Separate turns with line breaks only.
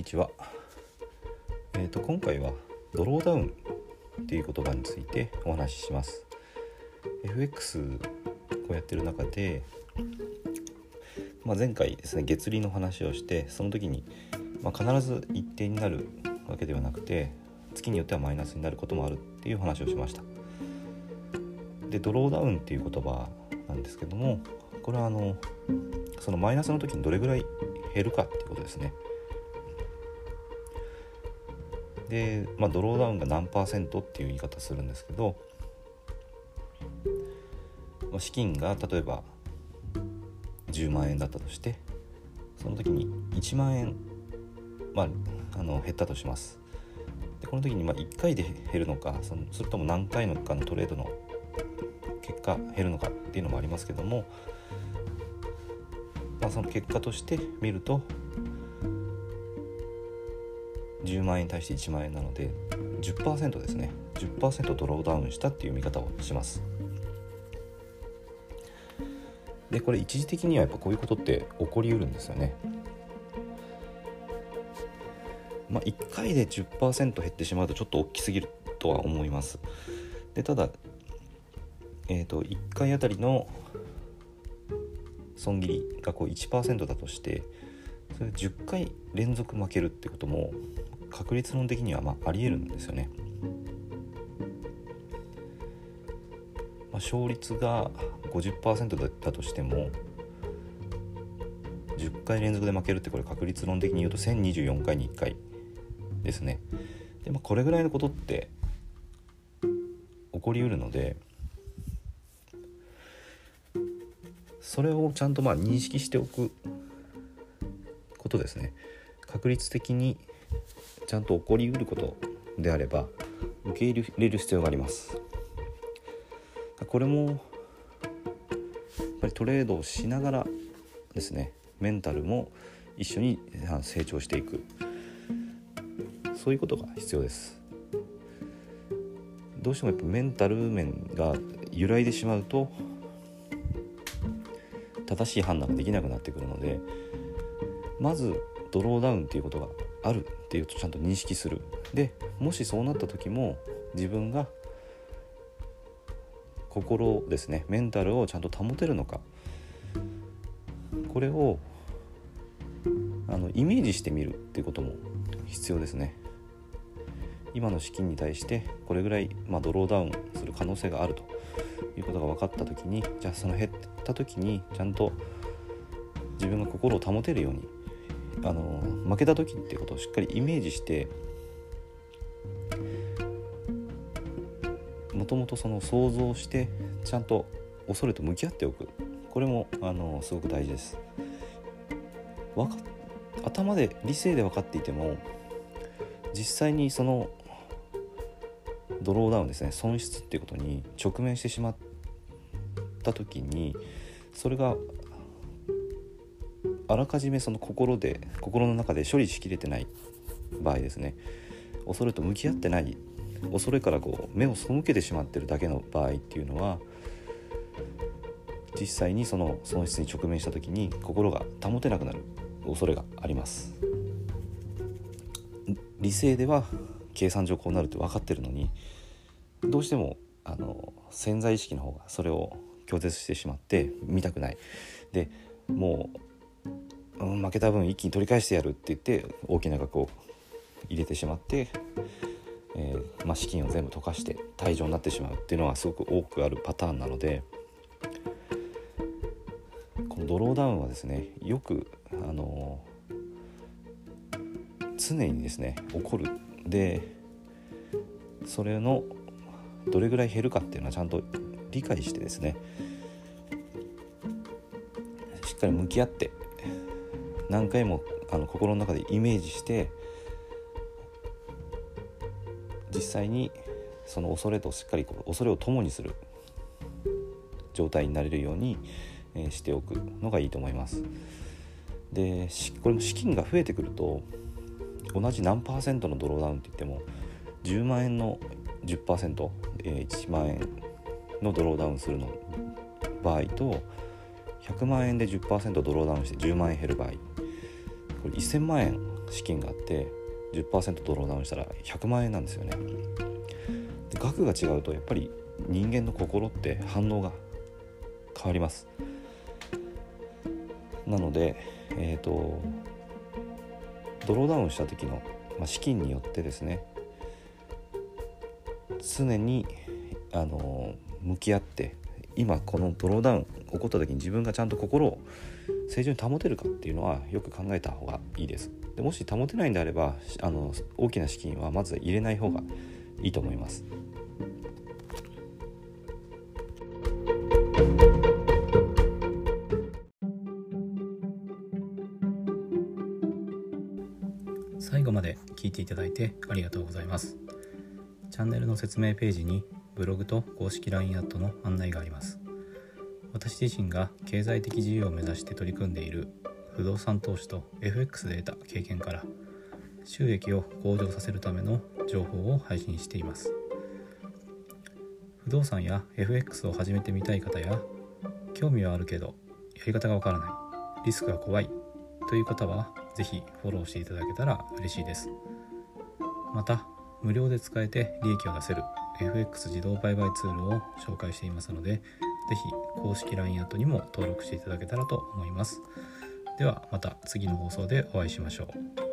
にちは。えっ、と今回はドローダウンっていう言葉についてお話しします。FX をやってる中で、まあ、前回ですね月利の話をしてその時に、まあ、必ず一定になるわけではなくて月によってはマイナスになることもあるっていう話をしました。でドローダウンっていう言葉なんですけどもこれはあのそのマイナスの時にどれぐらい減るかっていうことですね。で、まあ、ドローダウンが何パーセントっていう言い方するんですけど、まあ、資金が例えば10万円だったとしてその時に1万円、まあ、あの減ったとします。でこの時にまあ1回で減るのかそのそれとも何回のかのトレードの結果減るのかっていうのもありますけども、まあ、その結果として見ると10万円に対して1万円なので10%ですね。10%ドローダウンしたっていう見方をします。でこれ一時的にはやっぱこういうことって起こりうるんですよね。まあ1回で10%減ってしまうとちょっと大きすぎるとは思います。でただえーと、1回あたりの損切りがこう1%だとしてそれ10回連続負けるってことも確率論的にはまあありえるんですよね。まあ、勝率が50%だったとしても10回連続で負けるってこれ確率論的に言うと1024回に1回ですね。でまあ、これぐらいのことって起こりうるのでそれをちゃんとまあ認識しておくことですね確率的にちゃんと起こりうることであれば受け入れる必要があります。これもやっぱりトレードをしながらですねメンタルも一緒に成長していく。そういうことが必要です。どうしてもやっぱメンタル面が揺らいでしまうと正しい判断ができなくなってくるのでまずドローダウンっていうことがあるっていうとちゃんと認識する。でもしそうなった時も自分が心ですねメンタルをちゃんと保てるのか。これをあのイメージしてみるっていうことも必要ですね。今の資金に対してこれぐらい、まあ、ドローダウンする可能性があると。いうことが分かった時にじゃあその減った時にちゃんと自分が心を保てるようにあの負けた時っていうことをしっかりイメージしてもともとその想像してちゃんと恐れと向き合っておく。これもあのすごく大事です。頭で理性で分かっていても実際にそのドローダウンですね損失っていうことに直面してしまった時にそれがあらかじめその心で心の中で処理しきれてない場合ですね。恐れと向き合ってない恐れからこう目を背けてしまってるだけの場合っていうのは実際にその損失に直面した時に心が保てなくなる恐れがあります。理性では計算上こうなるって分かってるのにどうしてもあの潜在意識の方がそれを拒絶してしまって見たくない。でもう、うん、負けた分一気に取り返してやるって言って大きな額を入れてしまって、えー、まあ、資金を全部溶かして退場になってしまうっていうのはすごく多くあるパターンなのでこのドローダウンはですねよくあの常にですね起こる。でそれのどれぐらい減るかっていうのはちゃんと理解してですねしっかり向き合って何回もあの心の中でイメージして実際にその恐れとしっかりこう恐れを共にする状態になれるように、え、しておくのがいいと思います。でこれも資金が増えてくると同じ何パーセントのドローダウンって言っても10万円の 10%1、えー、万円のドローダウンするの場合と100万円で10%ドローダウンして10万円減る場合これ1000万円資金があって10%ドローダウンしたら100万円なんですよね。で額が違うとやっぱり人間の心って反応が変わります。なのでえっ、ー、とドローダウンした時の、まあ、資金によってですね常にあの向き合って今このドローダウン起こった時に自分がちゃんと心を正常に保てるかっていうのはよく考えた方がいいです。でもし保てないんであればあの大きな資金はまず入れない方がいいと思います。
最後まで聞いていただいてありがとうございます。チャンネルの説明ページにブログと公式 LINE アットの案内があります。私自身が経済的自由を目指して取り組んでいる不動産投資と FX で得た経験から収益を向上させるための情報を配信しています。不動産や FX を始めてみたい方や興味はあるけどやり方がわからないリスクが怖いという方は是非フォローしていただけたら嬉しいです。また無料で使えて利益を出せる FX 自動売買ツールを紹介していますので是非公式 LINE アットにも登録していただけたらと思います。ではまた次の放送でお会いしましょう。